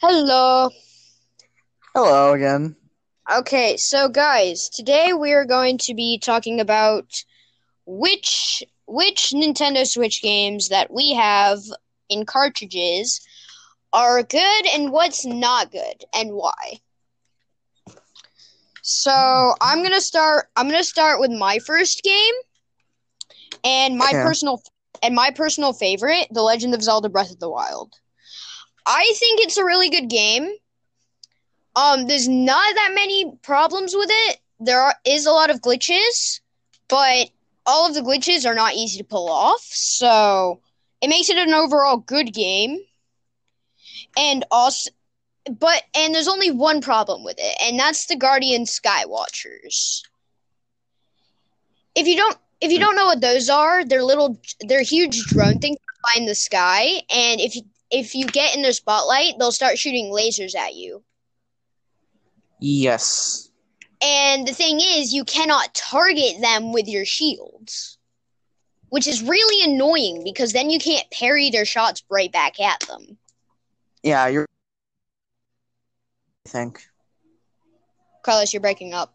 Hello. Hello again. Okay, so guys, today we are going to be talking about which which Nintendo Switch games that we have in cartridges are good and what's not good and why. So, I'm going to start I'm going to start with my first game and my Okay. personal and my personal favorite, The Legend of Zelda Breath of the Wild. I think it's a really good game. Um, there's not that many problems with it. There are, is a lot of glitches, but all of the glitches are not easy to pull off. So it makes it an overall good game. And also, but and there's only one problem with it, and that's the Guardian Skywatchers. If you don't, if you don't know what those are, they're little, they're huge drone things in the sky, and if you if you get in their spotlight, they'll start shooting lasers at you. Yes. And the thing is, you cannot target them with your shields, which is really annoying because then you can't parry their shots right back at them. Yeah, you're. I think. Carlos, you're breaking up.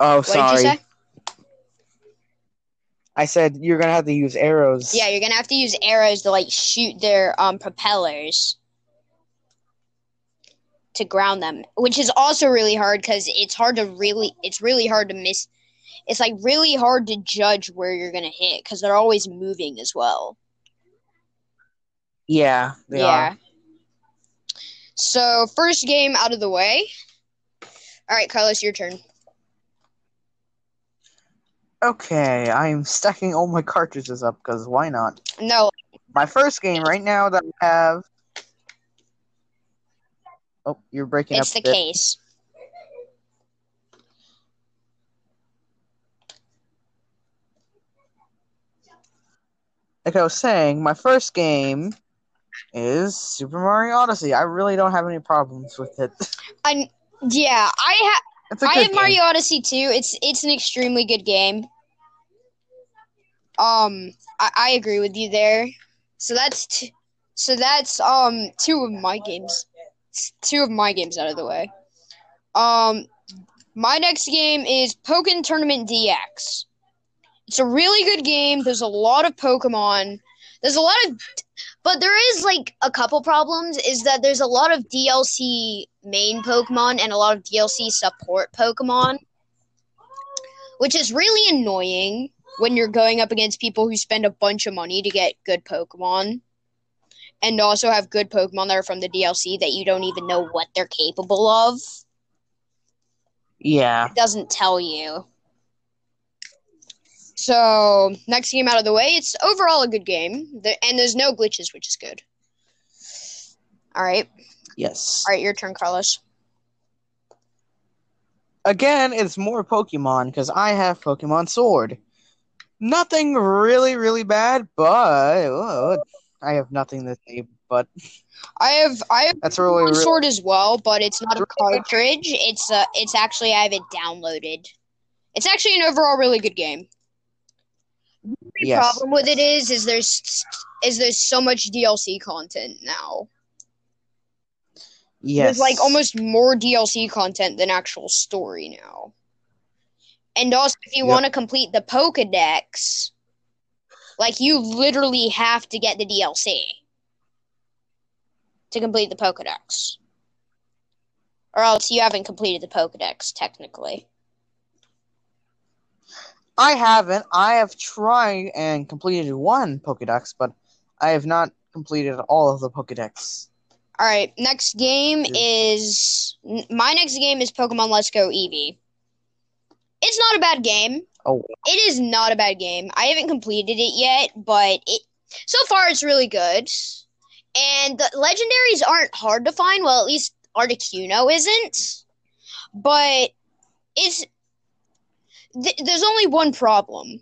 Oh, What sorry. did you say? I said you're gonna have to use arrows. Yeah, you're gonna have to use arrows to like shoot their um propellers to ground them, which is also really hard because it's hard to really, it's really hard to miss. It's like really hard to judge where you're gonna hit because they're always moving as well. Yeah. They yeah. Are. So first game out of the way. All right, Carlos, your turn. Okay, I'm stacking all my cartridges up because why not? No, My first game right now that I have. Oh, you're breaking it's up. the a bit. case. Like I was saying, my first game is Super Mario Odyssey. I really don't have any problems with it. I yeah, I have. It's I have game. Mario Odyssey too. It's it's an extremely good game. Um, I, I agree with you there. So that's t- so that's um two of my games, two of my games out of the way. Um, my next game is Pokken Tournament DX. It's a really good game. There's a lot of Pokemon. There's a lot of, but there is like a couple problems. Is that there's a lot of DLC main Pokemon and a lot of DLC support Pokemon, which is really annoying when you're going up against people who spend a bunch of money to get good Pokemon. And also have good Pokemon that are from the DLC that you don't even know what they're capable of. Yeah. It doesn't tell you. So, next game out of the way. It's overall a good game. The- and there's no glitches, which is good. Alright. Yes. Alright, your turn, Carlos. Again, it's more Pokemon because I have Pokemon Sword. Nothing really, really bad, but uh, I have nothing to say. But I have I have that's really, really Sword as well, but it's not a cartridge. It's uh it's actually I have it downloaded. It's actually an overall really good game. The yes. problem with it is is there's is there's so much DLC content now. Yes. There's like almost more DLC content than actual story now. And also if you Yep. want to complete the Pokédex, like you literally have to get the DLC to complete the Pokédex. Or else you haven't completed the Pokédex technically. I haven't. I have tried and completed one Pokedex, but I have not completed all of the Pokedex. All right, next game is my next game is Pokemon Let's Go Eevee. It's not a bad game. Oh, It is not a bad game. I haven't completed it yet, but it so far it's really good. And the legendaries aren't hard to find. Well, at least Articuno isn't. But it's th- there's only one problem.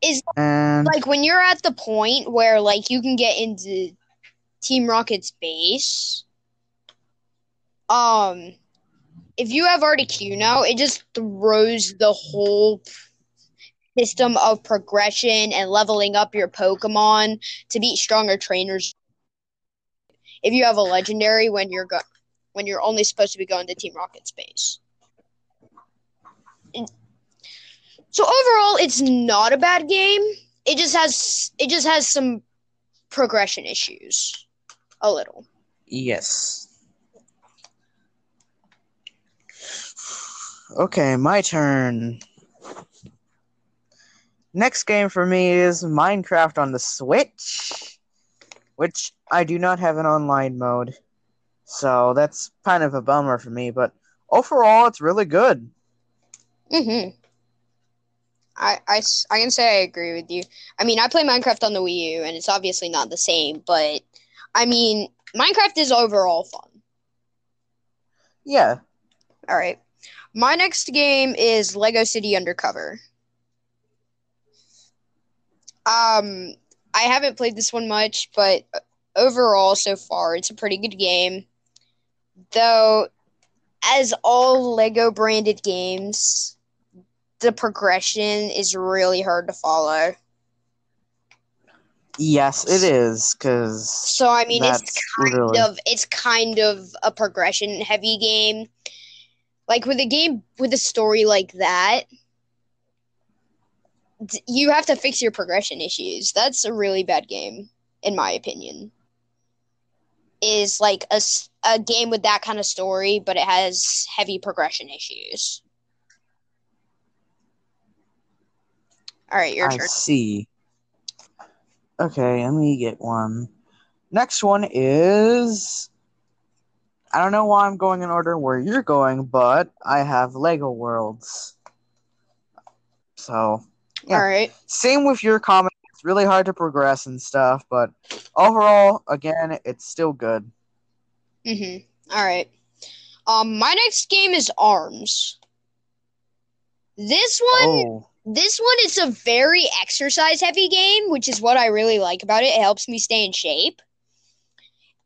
Is like when you're at the point where like you can get into Team Rocket's base. Um, if you have Articuno, it just throws the whole system of progression and leveling up your Pokemon to beat stronger trainers. If you have a legendary when you're go- when you're only supposed to be going to Team Rocket space. And so overall, it's not a bad game. It just has it just has some progression issues, a little. Yes. Okay, my turn. Next game for me is Minecraft on the Switch, which I do not have an online mode. So that's kind of a bummer for me, but overall, it's really good. Mm-hmm. I, I, I can say I agree with you. I mean, I play Minecraft on the Wii U, and it's obviously not the same, but I mean, Minecraft is overall fun. Yeah. All right. My next game is Lego City Undercover. Um, I haven't played this one much, but overall, so far, it's a pretty good game. Though, as all Lego branded games, the progression is really hard to follow. Yes, it is because So I mean, it's kind literally- of it's kind of a progression heavy game. Like with a game with a story like that, you have to fix your progression issues. That's a really bad game, in my opinion. Is like a, a game with that kind of story, but it has heavy progression issues. All right, your I turn. see. Okay, let me get one. Next one is. I don't know why I'm going in order where you're going, but I have Lego Worlds. So, yeah. All right. same with your comment. It's really hard to progress and stuff, but overall, again, it's still good. Mm-hmm. All right. Um, my next game is Arms. This one, Oh, this one is a very exercise heavy game, which is what I really like about it. It helps me stay in shape.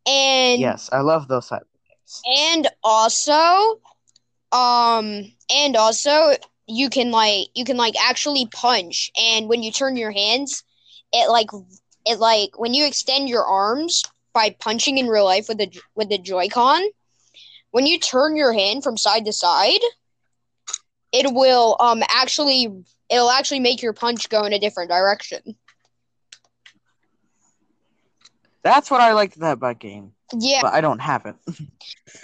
And yes, I love those type of games. And also um and also you can like you can like actually punch. And when you turn your hands it like it like when you extend your arms by punching in real life with the with the joy-con when you turn your hand from side to side it will um actually it'll actually make your punch go in a different direction That's what I liked that about game, yeah but I don't have it.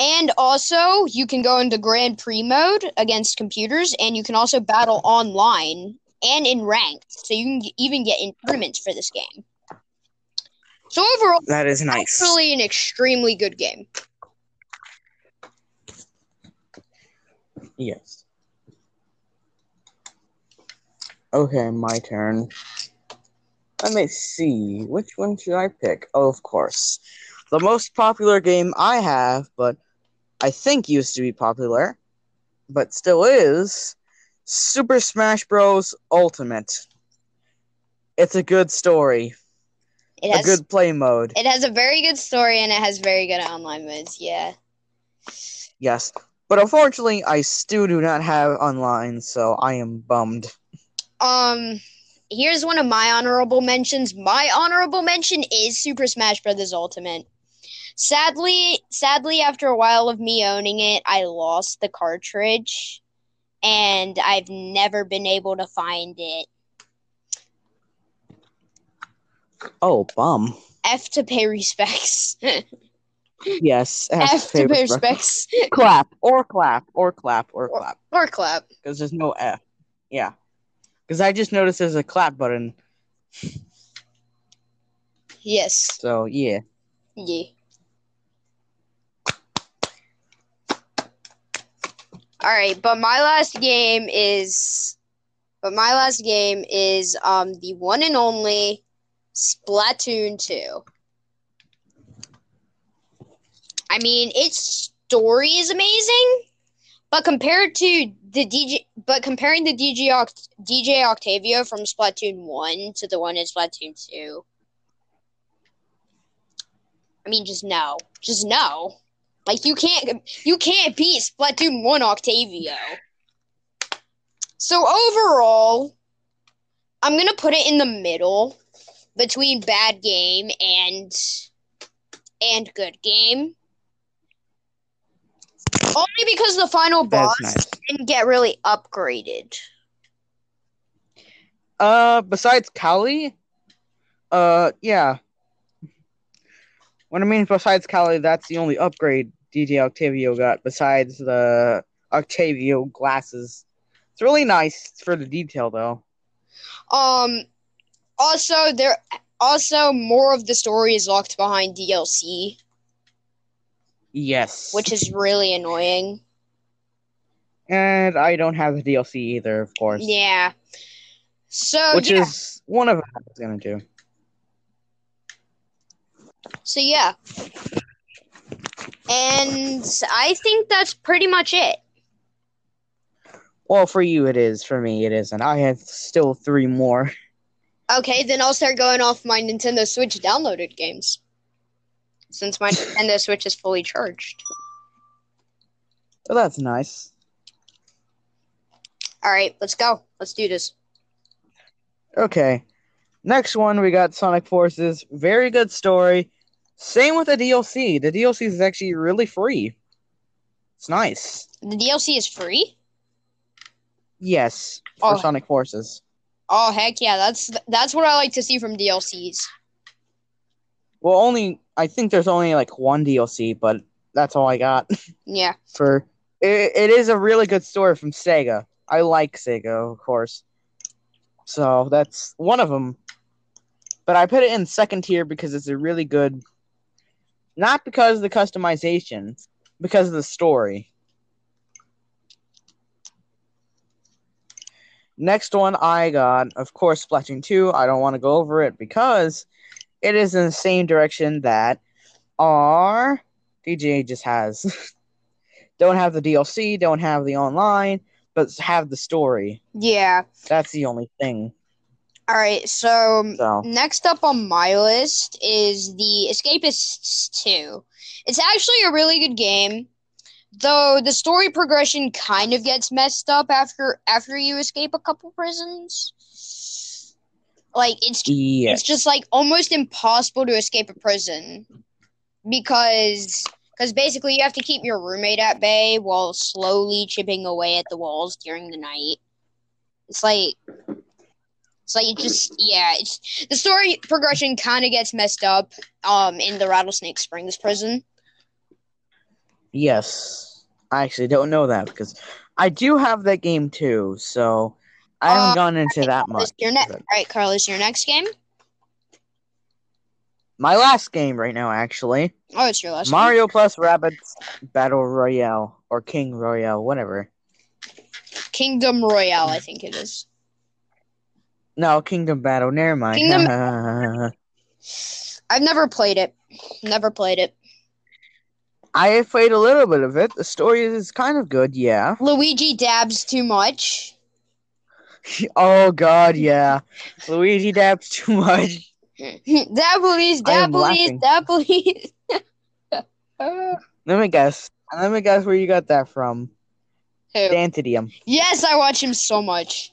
And also, you can go into Grand Prix mode against computers, and you can also battle online and in ranked. So you can even get in tournaments for this game. So overall, That is nice. actually an extremely good game. Yes. Okay, my turn. Let me see. Which one should I pick? Oh, of course. The most popular game I have, but I think used to be popular, but still is Super Smash Bros. Ultimate. It's a good story, It has, a good play mode. it has a very good story and it has very good online modes. Yeah. Yes. But unfortunately, I still do not have online, so I am bummed. Um, here's one of my honorable mentions. My honorable mention is Super Smash Bros. Ultimate. Sadly, sadly, after a while of me owning it, I lost the cartridge, and I've never been able to find it. Oh, bum. F to pay respects. Yes. F to pay favorite spec- respects. clap or clap or clap or clap or clap. because there's no F. Yeah, because I just noticed there's a clap button. Yes. So yeah, Yeah. All right, but my last game is but my last game is um the one and only Splatoon 2. I mean, its story is amazing, but compared to the DJ but comparing the DJ Oct- DJ Octavio from Splatoon 1 to the one in Splatoon 2 I mean, just no, just no. Like you can't, you can't beat Splatoon One Octavio. So overall, I'm gonna put it in the middle between bad game and and good game. Only because the final boss nice. didn't get really upgraded. Uh, besides Callie, uh, yeah. What I mean besides Callie, that's the only upgrade DJ Octavio got besides the Octavio glasses. It's really nice for the detail though. Um also there also more of the story is locked behind DLC, Yes. which is really annoying. and I don't have the DLC either, of course. Yeah. So Which yeah. is one of them I was gonna do. So yeah. And I think that's pretty much it. Well, for you it is. For me it isn't. I have still three more. Okay, then I'll start going off my Nintendo Switch downloaded games. Since my Nintendo Switch is fully charged. So that's nice. All right, let's go. Let's do this. Okay. Next one, we got Sonic Forces. Very good story. Same with the DLC. The DLC is actually really free. It's nice. The DLC is free? Yes, for Oh. Sonic Forces. Oh heck yeah, that's that's what I like to see from DLCs. Well, only I think there's only like one DLC, but that's all I got Yeah. for. It, it is a really good story from Sega. I like Sega, of course. So that's one of them. But I put it in second tier because it's a really good. Not because of the customization, because of the story. Next one I got, of course, Splatoon 2. I don't want to go over it because it is in the same direction that our DJ just has. don't have the DLC, don't have the online, but have the story. Yeah. That's the only thing. All right, so So next up on my list is the Escapists 2. It's actually a really good game, though the story progression kind of gets messed up after after you escape a couple prisons. Like it's yeah, it's just like almost impossible to escape a prison because because basically you have to keep your roommate at bay while slowly chipping away at the walls during the night. It's like it's like it just yeah, it's the story progression kind of gets messed up um in the Rattlesnake Springs prison. yes. I actually don't know that because I do have that game too. So I haven't Uh, gone into that Carlos, much. Your right, Carlos, your next game? My last game right now, actually, Oh, it's your last. Mario plus Rabbids Battle Royale or King Royale, whatever. Kingdom Royale, I think it is. No, Kingdom Battle. Never mind. Kingdom- I've never played it. Never played it. I have played a little bit of it. The story is kind of good, yeah. Luigi dabs too much. Oh God, yeah. Luigi dabs too much. I dab am please, dab please. Uh, Let me guess. Let me guess where you got that from. who? DanTDM. Yes, I watch him so much.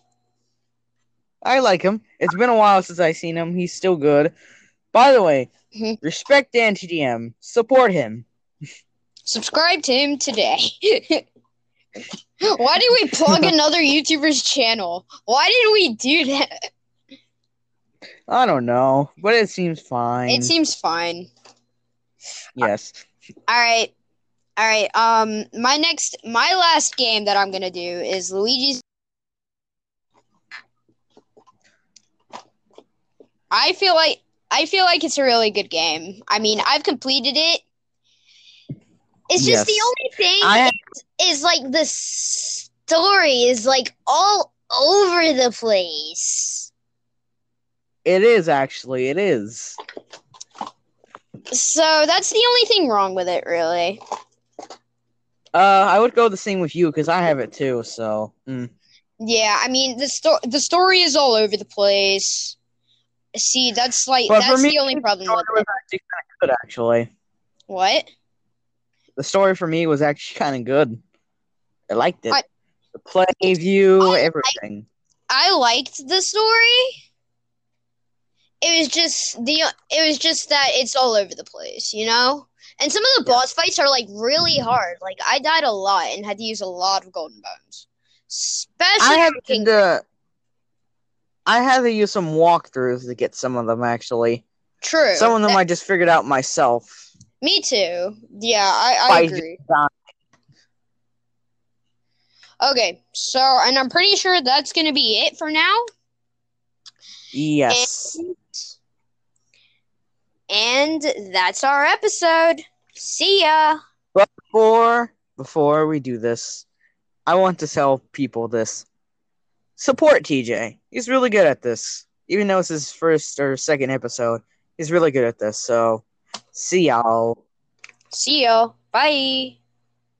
I like him. It's been a while since I've seen him. He's still good. By the way, respect DanTDM. Support him. Subscribe to him today. Why did we plug another YouTuber's channel? Why did we do that? I don't know, but it seems fine. It seems fine. yes. All right. All right. Um my next my last game that I'm going to do is Luigi's I feel like I feel like it's a really good game. I mean, I've completed it. It's just the only thing I is like the story is like all over the place. it is actually it is. So that's the only thing wrong with it, really. Uh, I would go the same with you because I have it too. So mm. Yeah, I mean the sto- the story is all over the place. See, that's like But that's me, the only problem with it. Actually, What? The story for me was actually kind of good. I liked it. I- the play view, I- everything. I liked the story. It was just the it was just that it's all over the place, you know? And some of the boss fights are like really hard. Like I died a lot and had to use a lot of golden bones. Especially I have to. I had to use some walkthroughs to get some of them. Actually, True. some of them That- I just figured out myself. Me too. Yeah, I, I agree. Okay, so and I'm pretty sure that's gonna be it for now. Yes. And that's our episode. See ya. Before before we do this, I want to tell people this. Support TJ. He's really good at this. Even though it's his first or second episode, he's really good at this. So, see y'all. See y'all. Bye.